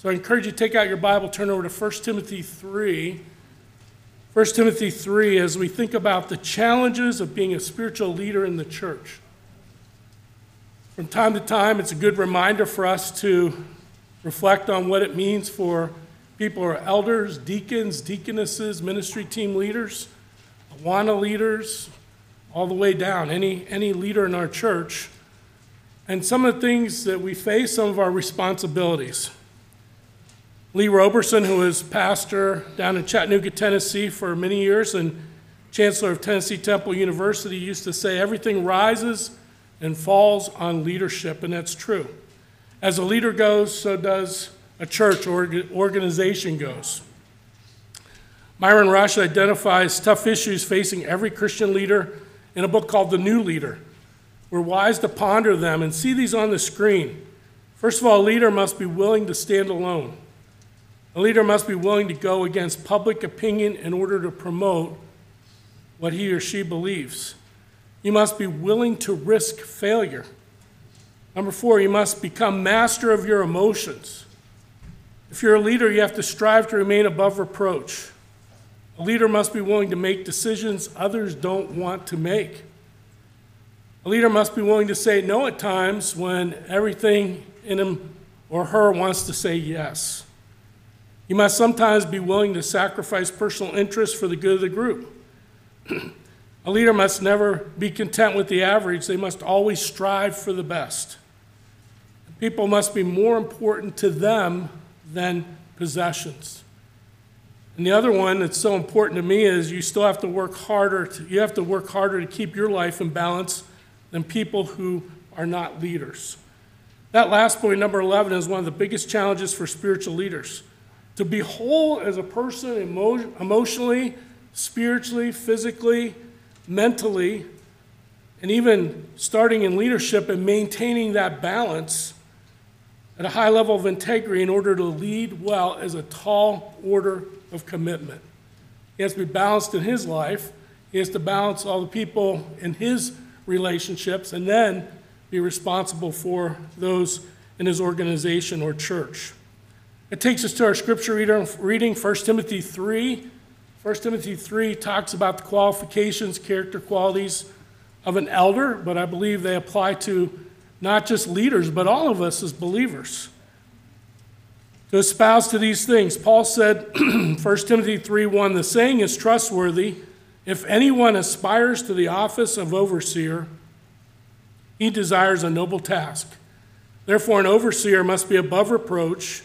So I encourage you to take out your Bible, turn over to 1 Timothy 3. 1 Timothy 3, as we think about the challenges of being a spiritual leader in the church. From time to time, it's a good reminder for us to reflect on what it means for people who are elders, deacons, deaconesses, ministry team leaders, Awana leaders, all the way down, any, any leader in our church, and some of the things that we face, some of our responsibilities. Lee Roberson, who was pastor down in Chattanooga, Tennessee for many years and chancellor of Tennessee Temple University, used to say, Everything rises and falls on leadership, and that's true. As a leader goes, so does a church or organization goes. Myron Rush identifies tough issues facing every Christian leader in a book called The New Leader. We're wise to ponder them and see these on the screen. First of all, a leader must be willing to stand alone. A leader must be willing to go against public opinion in order to promote what he or she believes. You must be willing to risk failure. Number four, you must become master of your emotions. If you're a leader, you have to strive to remain above reproach. A leader must be willing to make decisions others don't want to make. A leader must be willing to say no at times when everything in him or her wants to say yes. You must sometimes be willing to sacrifice personal interests for the good of the group. A leader must never be content with the average, they must always strive for the best. People must be more important to them than possessions. And the other one that's so important to me is you still have to work harder to, you have to work harder to keep your life in balance than people who are not leaders. That last point, number 11, is one of the biggest challenges for spiritual leaders. To be whole as a person emo- emotionally, spiritually, physically, mentally, and even starting in leadership and maintaining that balance at a high level of integrity in order to lead well is a tall order of commitment. He has to be balanced in his life. He has to balance all the people in his relationships and then be responsible for those in his organization or church. It takes us to our scripture reading, 1 Timothy 3. 1 Timothy 3 talks about the qualifications, character qualities of an elder, but I believe they apply to not just leaders, but all of us as believers. To espouse to these things, Paul said, 1 Timothy 3 1, the saying is trustworthy. If anyone aspires to the office of overseer, he desires a noble task. Therefore, an overseer must be above reproach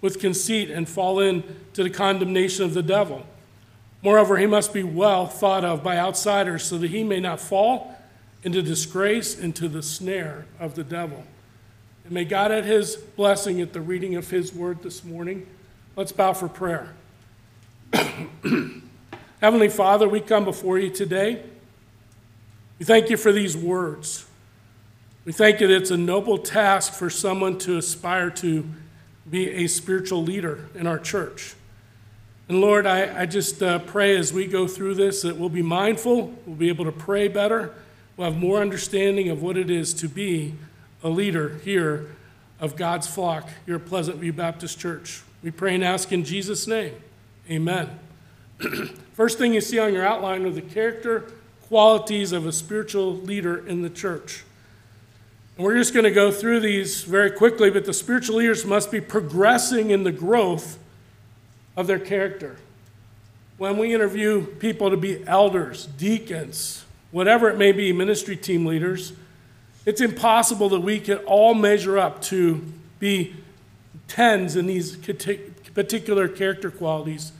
with conceit and fall into the condemnation of the devil. Moreover, he must be well thought of by outsiders so that he may not fall into disgrace, into the snare of the devil. And may God add his blessing at the reading of his word this morning. Let's bow for prayer. Heavenly Father, we come before you today. We thank you for these words. We thank you that it's a noble task for someone to aspire to be a spiritual leader in our church. And Lord, I, I just uh, pray as we go through this that we'll be mindful, we'll be able to pray better, we'll have more understanding of what it is to be a leader here of God's flock your Pleasant View Baptist Church. We pray and ask in Jesus' name. Amen. First thing you see on your outline are the character qualities of a spiritual leader in the church. We're just going to go through these very quickly, but the spiritual leaders must be progressing in the growth of their character. When we interview people to be elders, deacons, whatever it may be, ministry team leaders, it's impossible that we can all measure up to be tens in these particular character qualities.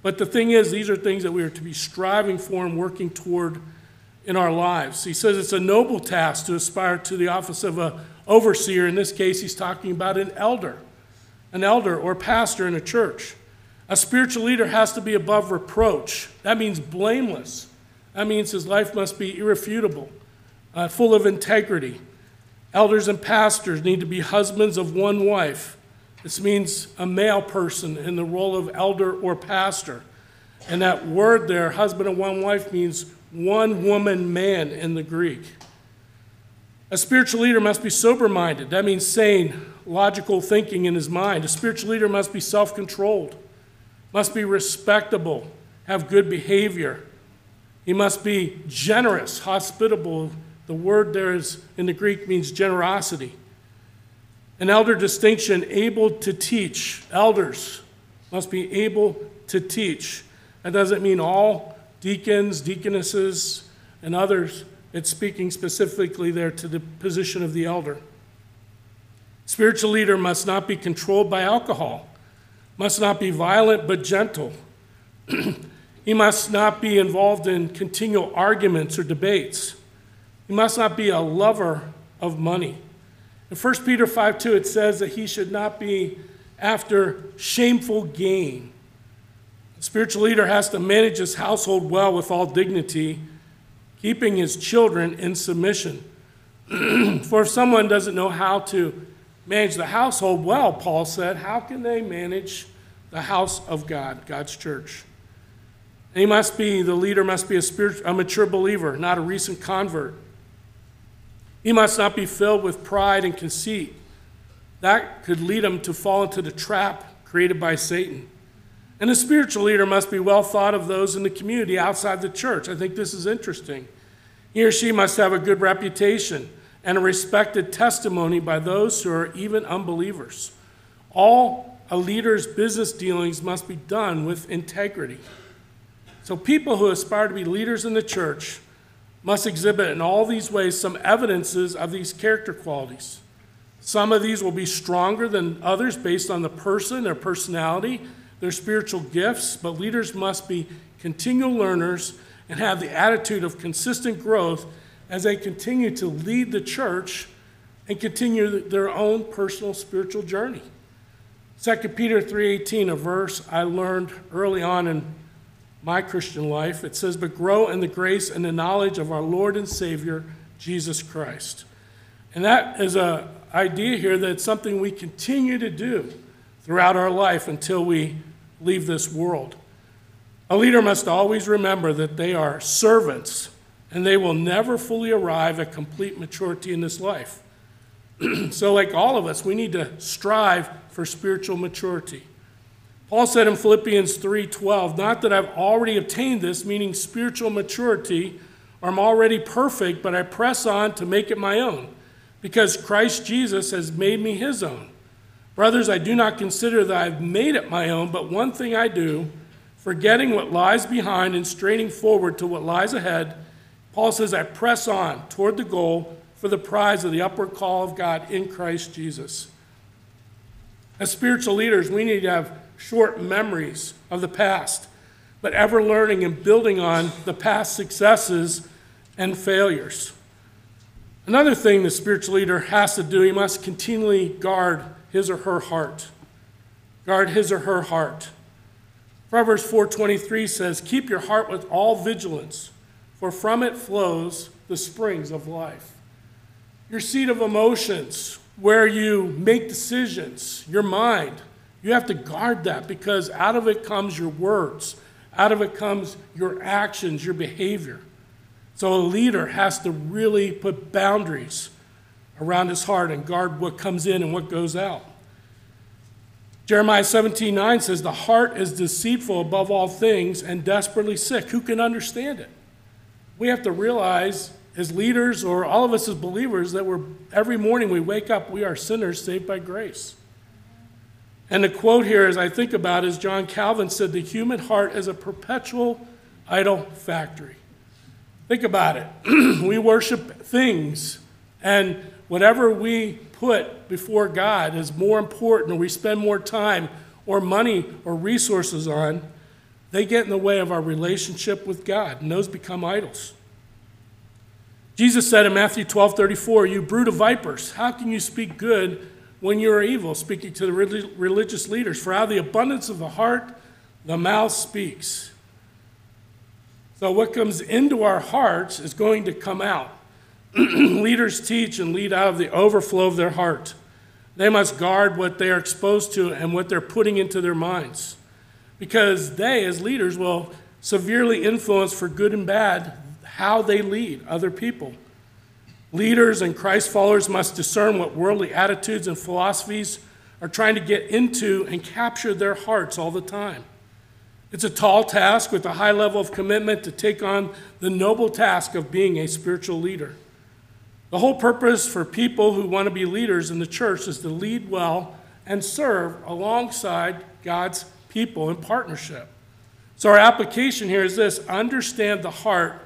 But the thing is, these are things that we are to be striving for and working toward in our lives. He says it's a noble task to aspire to the office of an overseer. In this case, he's talking about an elder. an elder or pastor in a church. A spiritual leader has to be above reproach. That means blameless. That means his life must be irrefutable, uh, full of integrity. Elders and pastors need to be husbands of one wife. This means a male person in the role of elder or pastor. And that word there, husband of one wife, means one woman man in the Greek. A spiritual leader must be sober minded. That means sane, logical thinking in his mind. A spiritual leader must be self controlled, must be respectable, have good behavior. He must be generous, hospitable. The word there is in the Greek means generosity. An elder distinction, able to teach. Elders must be able to teach. That doesn't mean all deacons, deaconesses, and others. It's speaking specifically there to the position of the elder. Spiritual leader must not be controlled by alcohol, must not be violent but gentle. he must not be involved in continual arguments or debates. He must not be a lover of money. In 1 Peter 5 2, it says that he should not be after shameful gain. Spiritual leader has to manage his household well with all dignity, keeping his children in submission. For if someone doesn't know how to manage the household well, Paul said, how can they manage the house of God, God's church? And he must be, the leader must be a, spirit, a mature believer, not a recent convert. He must not be filled with pride and conceit. That could lead him to fall into the trap created by Satan. And a spiritual leader must be well thought of those in the community outside the church. I think this is interesting. He or she must have a good reputation and a respected testimony by those who are even unbelievers. All a leader's business dealings must be done with integrity. So, people who aspire to be leaders in the church must exhibit in all these ways some evidences of these character qualities. Some of these will be stronger than others based on the person, their personality, their spiritual gifts, but leaders must be continual learners and have the attitude of consistent growth as they continue to lead the church and continue their own personal spiritual journey. 2 Peter 3:18, a verse I learned early on in my Christian life. It says, But grow in the grace and the knowledge of our Lord and Savior, Jesus Christ. And that is an idea here that it's something we continue to do throughout our life until we leave this world. A leader must always remember that they are servants and they will never fully arrive at complete maturity in this life. so, like all of us, we need to strive for spiritual maturity. Paul said in Philippians 3:12, "Not that I've already obtained this, meaning spiritual maturity, or I'm already perfect, but I press on to make it my own, because Christ Jesus has made me his own. Brothers, I do not consider that I've made it my own, but one thing I do, forgetting what lies behind and straining forward to what lies ahead, Paul says, I press on toward the goal for the prize of the upward call of God in Christ Jesus." As spiritual leaders, we need to have short memories of the past, but ever learning and building on the past successes and failures. Another thing the spiritual leader has to do, he must continually guard his or her heart. Guard his or her heart. Proverbs 4:23 says, "Keep your heart with all vigilance, for from it flows the springs of life." Your seat of emotions, where you make decisions, your mind, you have to guard that because out of it comes your words, out of it comes your actions, your behavior. So a leader has to really put boundaries around his heart and guard what comes in and what goes out. Jeremiah 17 9 says, The heart is deceitful above all things and desperately sick. Who can understand it? We have to realize, as leaders or all of us as believers, that we're, every morning we wake up, we are sinners saved by grace. And the quote here, as I think about, is John Calvin said, The human heart is a perpetual idol factory. Think about it. we worship things, and whatever we put before God is more important, or we spend more time or money or resources on, they get in the way of our relationship with God, and those become idols. Jesus said in Matthew 12 34, You brood of vipers, how can you speak good when you are evil, speaking to the religious leaders. For out of the abundance of the heart, the mouth speaks. So, what comes into our hearts is going to come out. Leaders teach and lead out of the overflow of their heart. They must guard what they are exposed to and what they're putting into their minds. Because they, as leaders, will severely influence for good and bad how they lead other people. Leaders and Christ followers must discern what worldly attitudes and philosophies are trying to get into and capture their hearts all the time. It's a tall task with a high level of commitment to take on the noble task of being a spiritual leader. The whole purpose for people who want to be leaders in the church is to lead well and serve alongside God's people in partnership. So, our application here is this understand the heart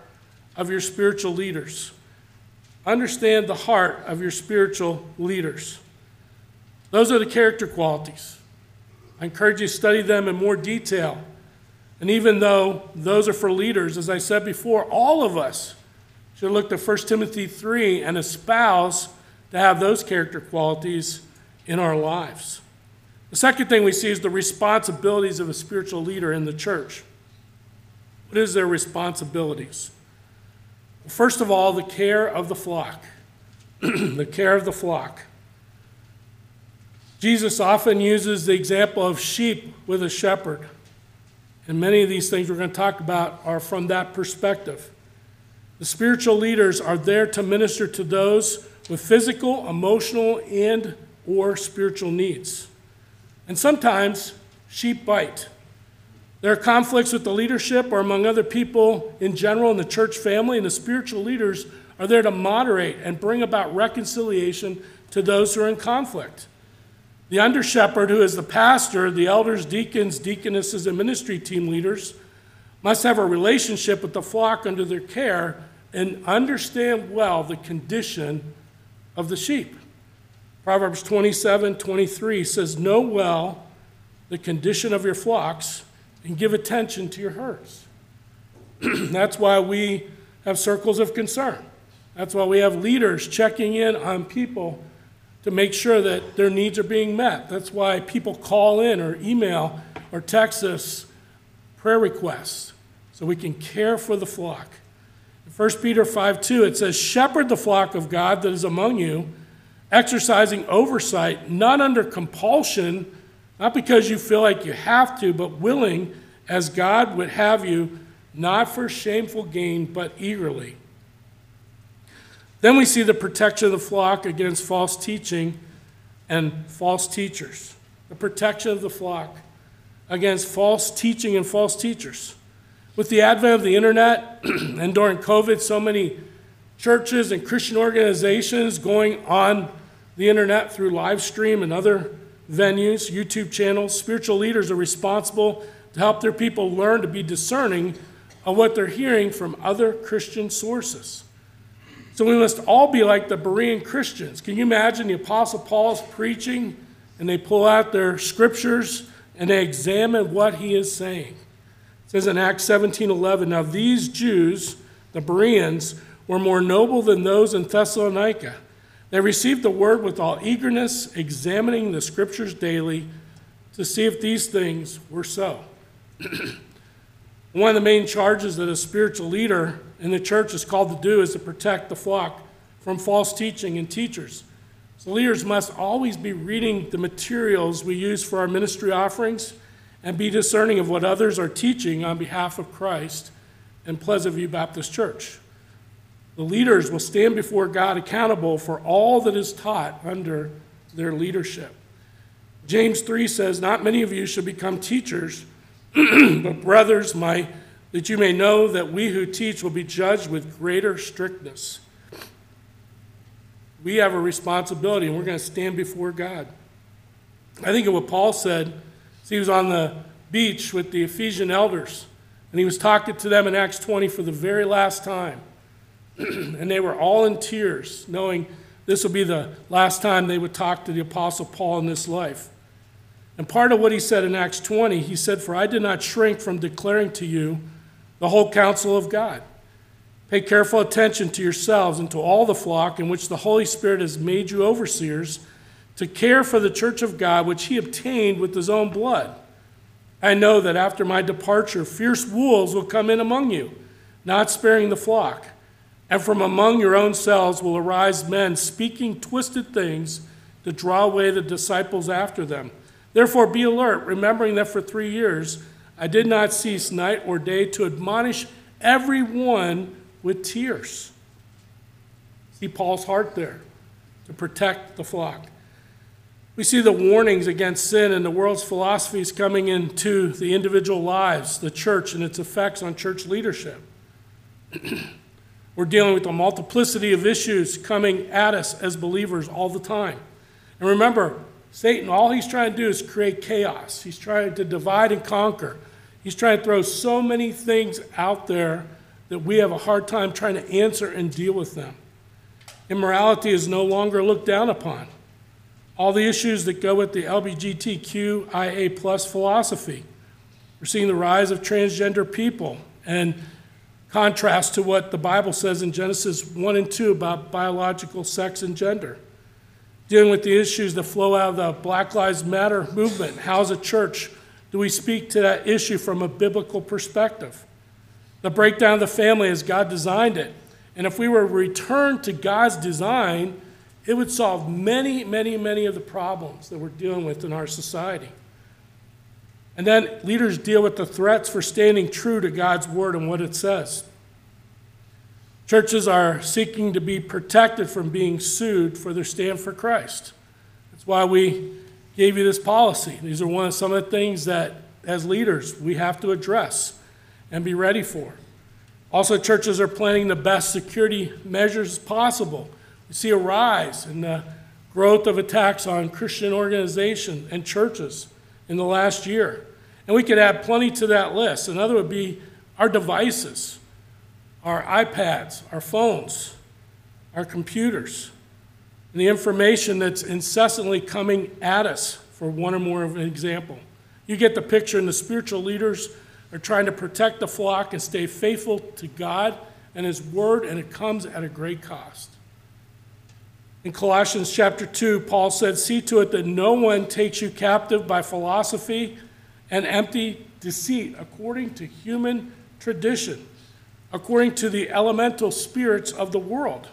of your spiritual leaders. Understand the heart of your spiritual leaders. Those are the character qualities. I encourage you to study them in more detail. And even though those are for leaders, as I said before, all of us should look to 1 Timothy 3 and espouse to have those character qualities in our lives. The second thing we see is the responsibilities of a spiritual leader in the church. What is their responsibilities? First of all, the care of the flock. the care of the flock. Jesus often uses the example of sheep with a shepherd. And many of these things we're going to talk about are from that perspective. The spiritual leaders are there to minister to those with physical, emotional, and or spiritual needs. And sometimes sheep bite. There are conflicts with the leadership or among other people in general in the church family, and the spiritual leaders are there to moderate and bring about reconciliation to those who are in conflict. The under shepherd, who is the pastor, the elders, deacons, deaconesses, and ministry team leaders, must have a relationship with the flock under their care and understand well the condition of the sheep. Proverbs 27 23 says, Know well the condition of your flocks and give attention to your herds. That's why we have circles of concern. That's why we have leaders checking in on people to make sure that their needs are being met. That's why people call in or email or text us prayer requests so we can care for the flock. In 1 Peter 5 2, it says, Shepherd the flock of God that is among you, exercising oversight, not under compulsion not because you feel like you have to, but willing as God would have you, not for shameful gain, but eagerly. Then we see the protection of the flock against false teaching and false teachers. The protection of the flock against false teaching and false teachers. With the advent of the internet and during COVID, so many churches and Christian organizations going on the internet through live stream and other venues, YouTube channels. Spiritual leaders are responsible to help their people learn to be discerning of what they're hearing from other Christian sources. So we must all be like the Berean Christians. Can you imagine the Apostle Paul's preaching and they pull out their scriptures and they examine what he is saying? Says in Acts 17 11, now these Jews, the Bereans, were more noble than those in Thessalonica they received the word with all eagerness, examining the scriptures daily to see if these things were so. One of the main charges that a spiritual leader in the church is called to do is to protect the flock from false teaching and teachers. So, leaders must always be reading the materials we use for our ministry offerings and be discerning of what others are teaching on behalf of Christ and Pleasant View Baptist Church. The leaders will stand before God accountable for all that is taught under their leadership. James 3 says, Not many of you should become teachers, but brothers, my, that you may know that we who teach will be judged with greater strictness. We have a responsibility, and we're going to stand before God. I think of what Paul said. He was on the beach with the Ephesian elders, and he was talking to them in Acts 20 for the very last time. and they were all in tears, knowing this will be the last time they would talk to the Apostle Paul in this life. And part of what he said in Acts 20, he said, For I did not shrink from declaring to you the whole counsel of God. Pay careful attention to yourselves and to all the flock in which the Holy Spirit has made you overseers to care for the church of God, which he obtained with his own blood. I know that after my departure, fierce wolves will come in among you, not sparing the flock. And from among your own selves will arise men speaking twisted things to draw away the disciples after them. Therefore, be alert, remembering that for three years I did not cease night or day to admonish everyone with tears. See Paul's heart there to protect the flock. We see the warnings against sin and the world's philosophies coming into the individual lives, the church, and its effects on church leadership. We're dealing with a multiplicity of issues coming at us as believers all the time. And remember, Satan, all he's trying to do is create chaos. He's trying to divide and conquer. He's trying to throw so many things out there that we have a hard time trying to answer and deal with them. Immorality is no longer looked down upon all the issues that go with the LGBTQIA plus philosophy. We're seeing the rise of transgender people and contrast to what the Bible says in Genesis 1 and 2 about biological sex and gender. Dealing with the issues that flow out of the Black Lives Matter movement. How, as a church, do we speak to that issue from a biblical perspective? The breakdown of the family as God designed it. And if we were to return to God's design, it would solve many, many, many of the problems that we're dealing with in our society. And then leaders deal with the threats for standing true to God's word and what it says. Churches are seeking to be protected from being sued for their stand for Christ. That's why we gave you this policy. These are one of some of the things that, as leaders, we have to address and be ready for. Also, churches are planning the best security measures possible we see a rise in the growth of attacks on Christian organizations and churches in the last year. And we could add plenty to that list. Another would be our devices, our iPads, our phones, our computers, and the information that's incessantly coming at us, for one or more of an example. You get the picture, and the spiritual leaders are trying to protect the flock and stay faithful to God and His Word, and it comes at a great cost. In Colossians chapter 2, Paul said, See to it that no one takes you captive by philosophy and empty deceit, according to human tradition, according to the elemental spirits of the world,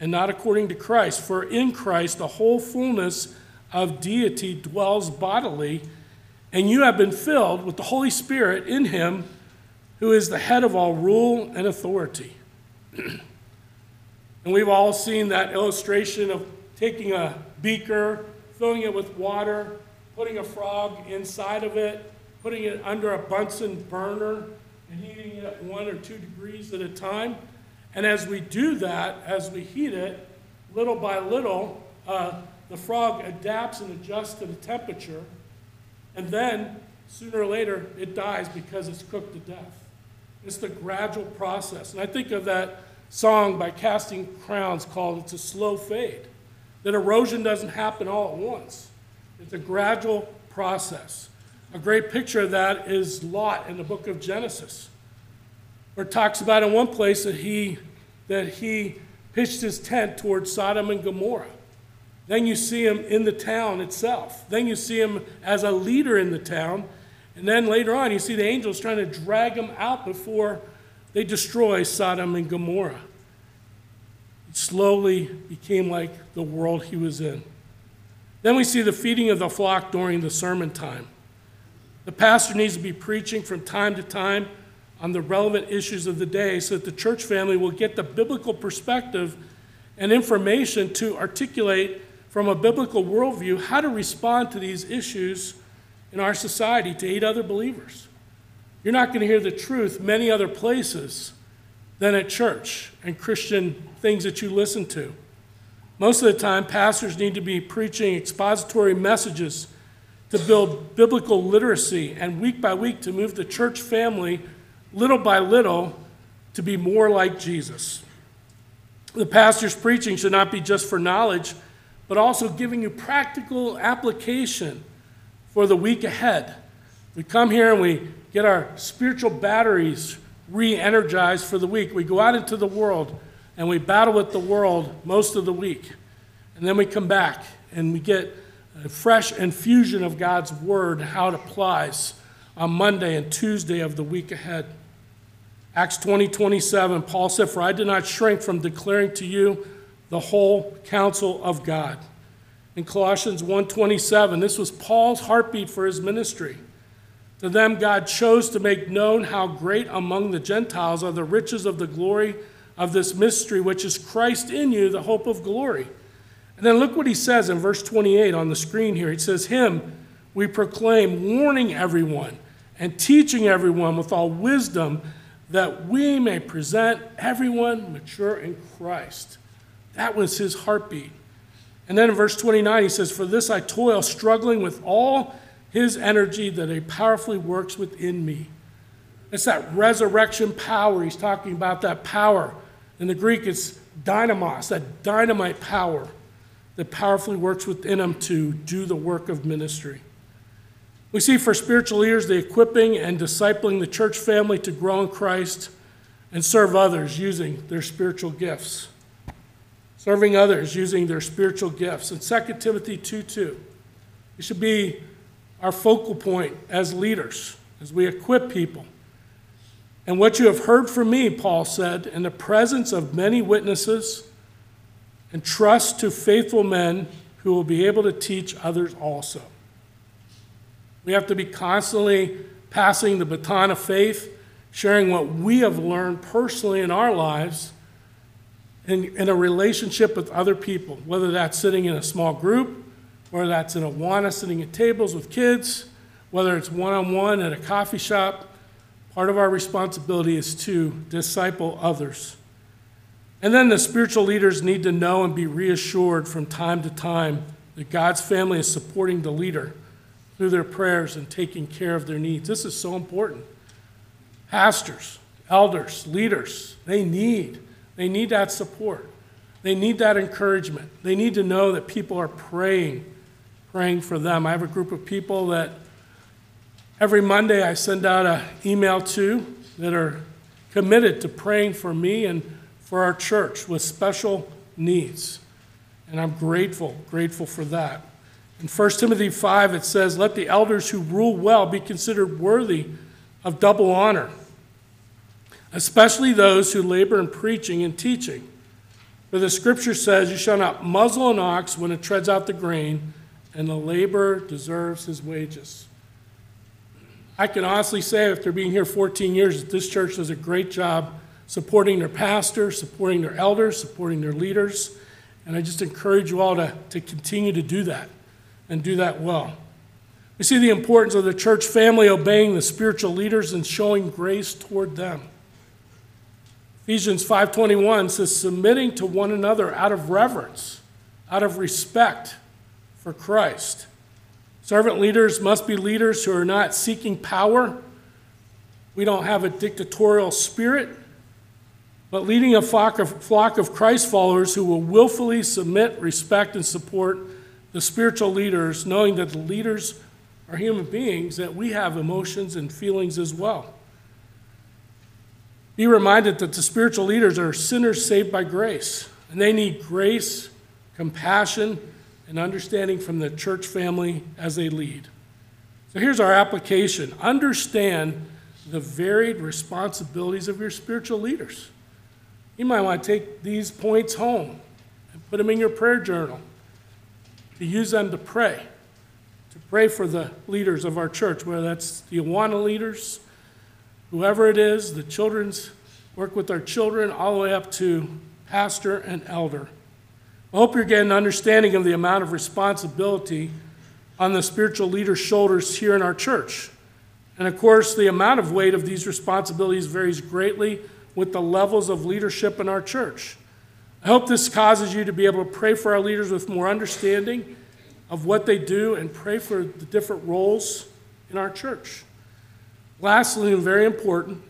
and not according to Christ. For in Christ the whole fullness of deity dwells bodily, and you have been filled with the Holy Spirit in him, who is the head of all rule and authority. And we've all seen that illustration of taking a beaker, filling it with water, putting a frog inside of it, putting it under a Bunsen burner, and heating it at one or two degrees at a time. And as we do that, as we heat it, little by little, uh, the frog adapts and adjusts to the temperature. And then, sooner or later, it dies because it's cooked to death. It's the gradual process. And I think of that song by Casting Crowns called It's a Slow Fade. That erosion doesn't happen all at once, it's a gradual process. A great picture of that is Lot in the book of Genesis, where it talks about in one place that he, that he pitched his tent towards Sodom and Gomorrah. Then you see him in the town itself. Then you see him as a leader in the town. And then later on, you see the angels trying to drag him out before they destroy Sodom and Gomorrah. It slowly became like the world he was in. Then we see the feeding of the flock during the sermon time. The pastor needs to be preaching from time to time on the relevant issues of the day so that the church family will get the biblical perspective and information to articulate from a biblical worldview how to respond to these issues in our society to aid other believers. You're not going to hear the truth many other places than at church and Christian things that you listen to. Most of the time, pastors need to be preaching expository messages to build biblical literacy and week by week to move the church family little by little to be more like Jesus. The pastor's preaching should not be just for knowledge, but also giving you practical application for the week ahead. We come here and we get our spiritual batteries re energized for the week. We go out into the world and we battle with the world most of the week. And then we come back and we get a fresh infusion of God's word, how it applies on Monday and Tuesday of the week ahead. Acts 20 27, Paul said, For I did not shrink from declaring to you the whole counsel of God. In Colossians 1:27, this was Paul's heartbeat for his ministry. To them God chose to make known how great among the Gentiles are the riches of the glory of this mystery which is Christ in you, the hope of glory. And then look what he says in verse 28 on the screen here. He says, Him we proclaim, warning everyone and teaching everyone with all wisdom, that we may present everyone mature in Christ. That was his heartbeat. And then in verse 29, he says, For this I toil, struggling with all his energy that he powerfully works within me. It's that resurrection power. He's talking about that power. In the Greek, it's dynamos, that dynamite power that powerfully works within him to do the work of ministry. We see for spiritual leaders the equipping and discipling the church family to grow in Christ and serve others using their spiritual gifts. Serving others using their spiritual gifts. In 2 Timothy 2 2, it should be our focal point as leaders, as we equip people. And what you have heard from me, Paul said, in the presence of many witnesses, and trust to faithful men who will be able to teach others also. We have to be constantly passing the baton of faith, sharing what we have learned personally in our lives in, in a relationship with other people, whether that's sitting in a small group, whether that's in Awana sitting at tables with kids, whether it's one on one at a coffee shop. Part of our responsibility is to disciple others. And then the spiritual leaders need to know and be reassured from time to time that God's family is supporting the leader through their prayers and taking care of their needs. This is so important. Pastors, elders, leaders, they need they need that support. They need that encouragement. They need to know that people are praying, praying for them. I have a group of people that every Monday I send out an email to that are committed to praying for me and for our church with special needs. And I'm grateful, grateful for that. In 1 Timothy 5, it says, Let the elders who rule well be considered worthy of double honor, especially those who labor in preaching and teaching. For the scripture says, You shall not muzzle an ox when it treads out the grain, and the laborer deserves his wages. I can honestly say, after being here 14 years, that this church does a great job supporting their pastor, supporting their elders, supporting their leaders. And I just encourage you all to, to continue to do that and do that well. We see the importance of the church family obeying the spiritual leaders and showing grace toward them. Ephesians 5:21 says submitting to one another out of reverence, out of respect for Christ. Servant leaders must be leaders who are not seeking power. We don't have a dictatorial spirit but leading a flock of, flock of Christ followers who will willfully submit, respect, and support the spiritual leaders, knowing that the leaders are human beings, that we have emotions and feelings as well. Be reminded that the spiritual leaders are sinners saved by grace, and they need grace, compassion, and understanding from the church family as they lead. So here's our application understand the varied responsibilities of your spiritual leaders. You might want to take these points home and put them in your prayer journal to use them to pray, to pray for the leaders of our church, whether that's the Awana leaders, whoever it is, the children's work with our children, all the way up to pastor and elder. I hope you're getting an understanding of the amount of responsibility on the spiritual leader's shoulders here in our church. And of course, the amount of weight of these responsibilities varies greatly with the levels of leadership in our church. I hope this causes you to be able to pray for our leaders with more understanding of what they do and pray for the different roles in our church. Lastly, and very important,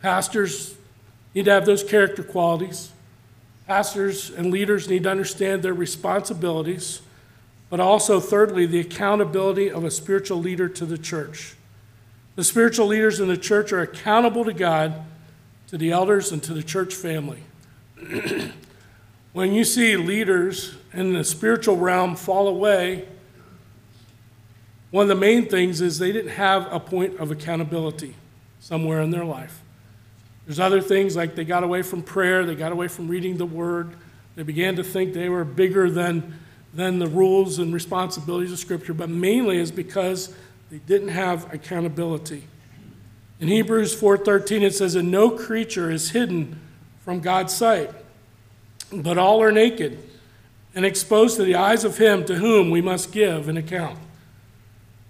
pastors need to have those character qualities. Pastors and leaders need to understand their responsibilities, but also, thirdly, the accountability of a spiritual leader to the church. The spiritual leaders in the church are accountable to God to the elders and to the church family. when you see leaders in the spiritual realm fall away, one of the main things is they didn't have a point of accountability somewhere in their life. There's other things like they got away from prayer, they got away from reading the word, they began to think they were bigger than, than the rules and responsibilities of Scripture, but mainly is because they didn't have accountability. In Hebrews 4:13 it says, "And no creature is hidden from God's sight, but all are naked and exposed to the eyes of him to whom we must give an account."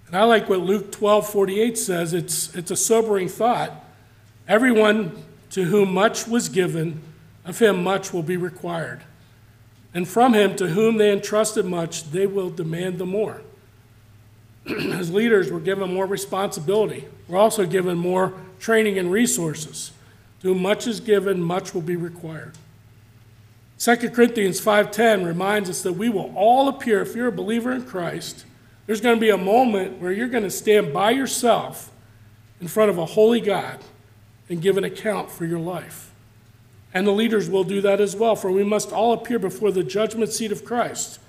And I like what Luke 12:48 says. It's, it's a sobering thought. Everyone to whom much was given, of him much will be required. And from him to whom they entrusted much, they will demand the more. As leaders, we're given more responsibility. We're also given more training and resources. To whom much is given, much will be required. 2 Corinthians 5:10 reminds us that we will all appear if you're a believer in Christ there's going to be a moment where you're going to stand by yourself in front of a holy God and give an account for your life. And the leaders will do that as well, for we must all appear before the judgment seat of Christ,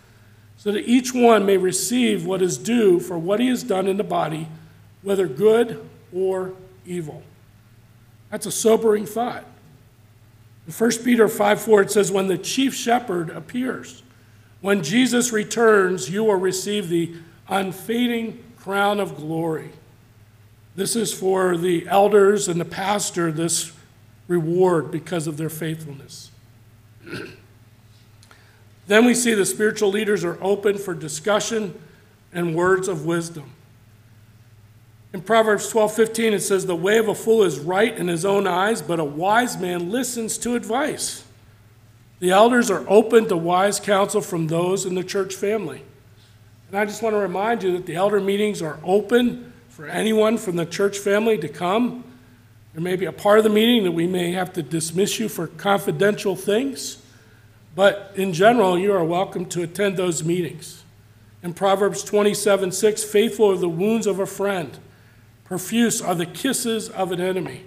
so that each one may receive what is due for what he has done in the body, whether good or evil. That's a sobering thought. In 1 Peter 5 4, it says, When the chief shepherd appears, when Jesus returns, you will receive the unfading crown of glory. This is for the elders and the pastor, this reward because of their faithfulness. then we see the spiritual leaders are open for discussion and words of wisdom. In Proverbs 12:15 it says the way of a fool is right in his own eyes, but a wise man listens to advice. The elders are open to wise counsel from those in the church family. And I just want to remind you that the elder meetings are open for anyone from the church family to come. There may be a part of the meeting that we may have to dismiss you for confidential things, but in general, you are welcome to attend those meetings. In Proverbs 27 6, faithful are the wounds of a friend, profuse are the kisses of an enemy.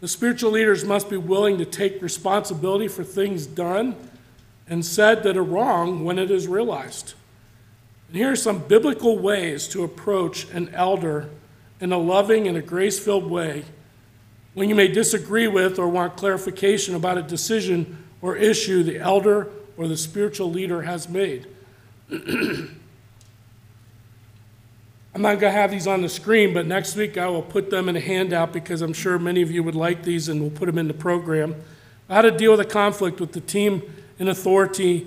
The spiritual leaders must be willing to take responsibility for things done and said that are wrong when it is realized. And here are some biblical ways to approach an elder in a loving and a grace filled way when you may disagree with or want clarification about a decision or issue the elder or the spiritual leader has made. I'm not going to have these on the screen, but next week I will put them in a handout because I'm sure many of you would like these and we'll put them in the program. How to deal with a conflict with the team in authority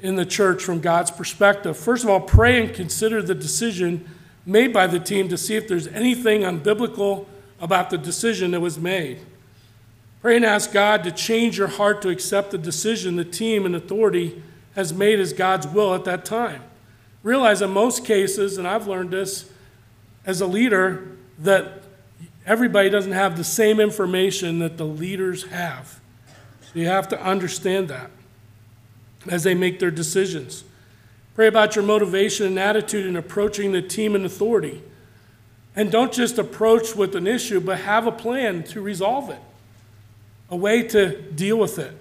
in the church from God's perspective. First of all, pray and consider the decision made by the team to see if there's anything unbiblical about the decision that was made. Pray and ask God to change your heart to accept the decision the team and authority has made as God's will at that time. Realize in most cases, and I've learned this as a leader, that everybody doesn't have the same information that the leaders have. So you have to understand that as they make their decisions. Pray about your motivation and attitude in approaching the team and authority. And don't just approach with an issue, but have a plan to resolve it, a way to deal with it.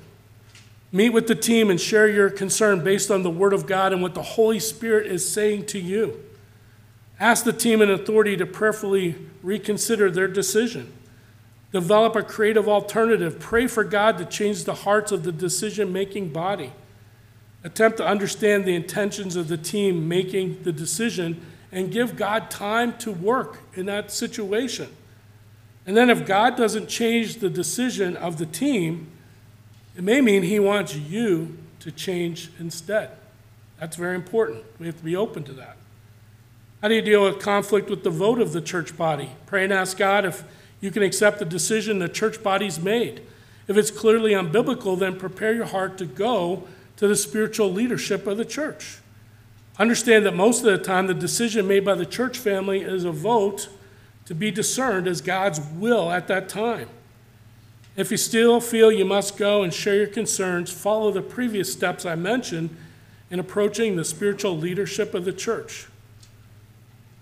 Meet with the team and share your concern based on the Word of God and what the Holy Spirit is saying to you. Ask the team and authority to prayerfully reconsider their decision. Develop a creative alternative. Pray for God to change the hearts of the decision making body attempt to understand the intentions of the team making the decision and give God time to work in that situation. And then if God doesn't change the decision of the team, it may mean he wants you to change instead. That's very important. We have to be open to that. How do you deal with conflict with the vote of the church body? Pray and ask God if you can accept the decision the church body's made. If it's clearly unbiblical, then prepare your heart to go to the spiritual leadership of the church. Understand that most of the time, the decision made by the church family is a vote to be discerned as God's will at that time. If you still feel you must go and share your concerns, follow the previous steps I mentioned in approaching the spiritual leadership of the church.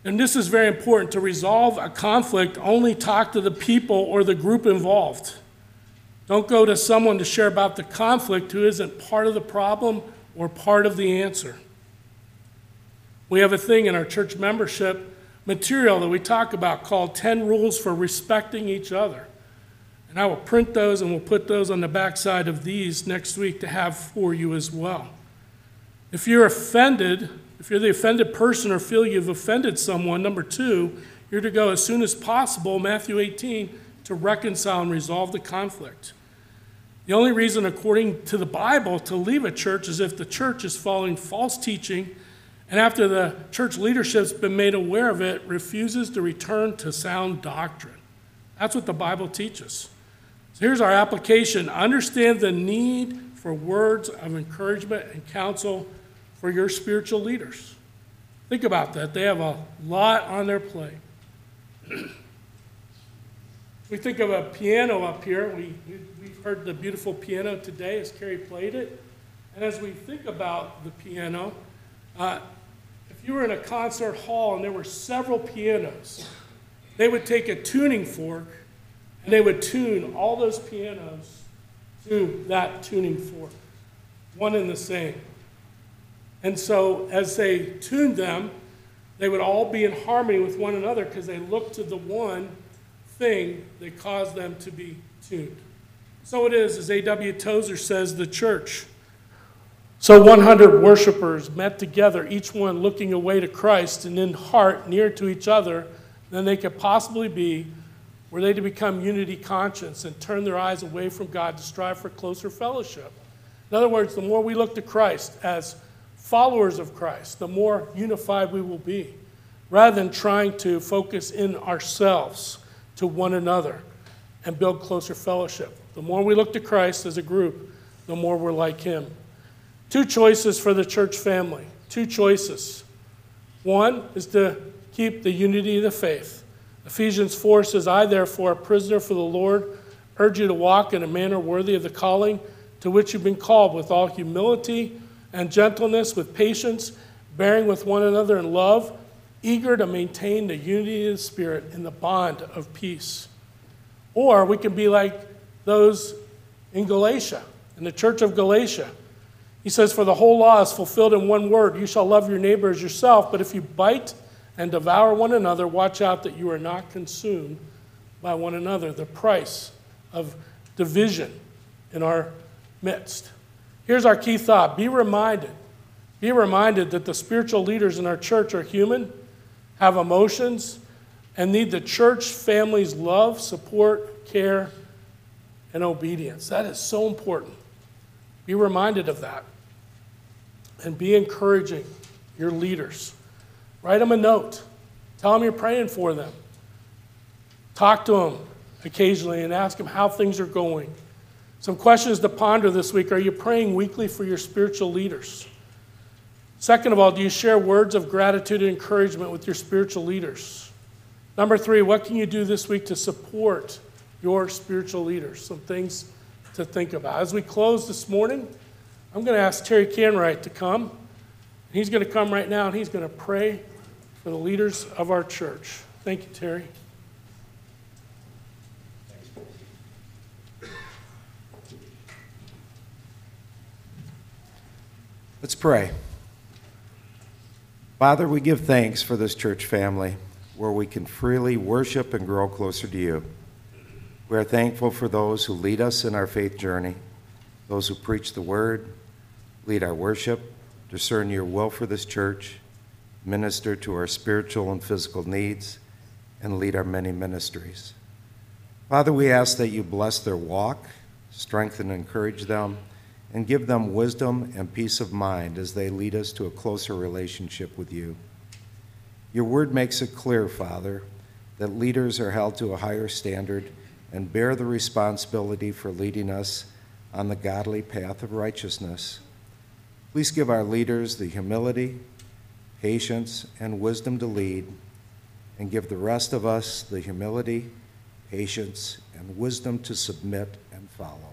And this is very important. To resolve a conflict, only talk to the people or the group involved. Don't go to someone to share about the conflict who isn't part of the problem or part of the answer. We have a thing in our church membership material that we talk about called 10 Rules for Respecting Each Other. And I will print those and we'll put those on the backside of these next week to have for you as well. If you're offended, if you're the offended person or feel you've offended someone, number two, you're to go as soon as possible, Matthew 18, to reconcile and resolve the conflict. The only reason, according to the Bible, to leave a church is if the church is following false teaching and after the church leadership's been made aware of it, refuses to return to sound doctrine. That's what the Bible teaches. So here's our application understand the need for words of encouragement and counsel for your spiritual leaders. Think about that. They have a lot on their plate. we think of a piano up here. We, we, have heard the beautiful piano today as Carrie played it. And as we think about the piano, uh, if you were in a concert hall and there were several pianos, they would take a tuning fork and they would tune all those pianos to that tuning fork, one and the same. And so as they tuned them, they would all be in harmony with one another because they looked to the one thing that caused them to be tuned. So it is, as A.W. Tozer says, the church. So 100 worshipers met together, each one looking away to Christ and in heart near to each other than they could possibly be, were they to become unity conscious and turn their eyes away from God to strive for closer fellowship. In other words, the more we look to Christ as followers of Christ, the more unified we will be, rather than trying to focus in ourselves to one another and build closer fellowship. The more we look to Christ as a group, the more we're like Him. Two choices for the church family. Two choices. One is to keep the unity of the faith. Ephesians 4 says, I, therefore, a prisoner for the Lord, urge you to walk in a manner worthy of the calling to which you've been called, with all humility and gentleness, with patience, bearing with one another in love, eager to maintain the unity of the Spirit in the bond of peace. Or we can be like those in Galatia, in the church of Galatia. He says, For the whole law is fulfilled in one word you shall love your neighbor as yourself. But if you bite and devour one another, watch out that you are not consumed by one another. The price of division in our midst. Here's our key thought be reminded. Be reminded that the spiritual leaders in our church are human, have emotions, and need the church family's love, support, care, and obedience. That is so important. Be reminded of that. And be encouraging your leaders. Write them a note. Tell them you're praying for them. Talk to them occasionally and ask them how things are going. Some questions to ponder this week Are you praying weekly for your spiritual leaders? Second of all, do you share words of gratitude and encouragement with your spiritual leaders? Number three, what can you do this week to support your spiritual leaders? Some things to think about. As we close this morning, I'm going to ask Terry Canright to come. He's going to come right now and he's going to pray for the leaders of our church. Thank you, Terry. Let's pray. Father, we give thanks for this church family where we can freely worship and grow closer to you. We are thankful for those who lead us in our faith journey, those who preach the word, lead our worship, discern your will for this church, minister to our spiritual and physical needs, and lead our many ministries. Father, we ask that you bless their walk, strengthen and encourage them and give them wisdom and peace of mind as they lead us to a closer relationship with you. Your word makes it clear, Father, that leaders are held to a higher standard and bear the responsibility for leading us on the godly path of righteousness. Please give our leaders the humility, patience, and wisdom to lead, and give the rest of us the humility, patience, and wisdom to submit and follow.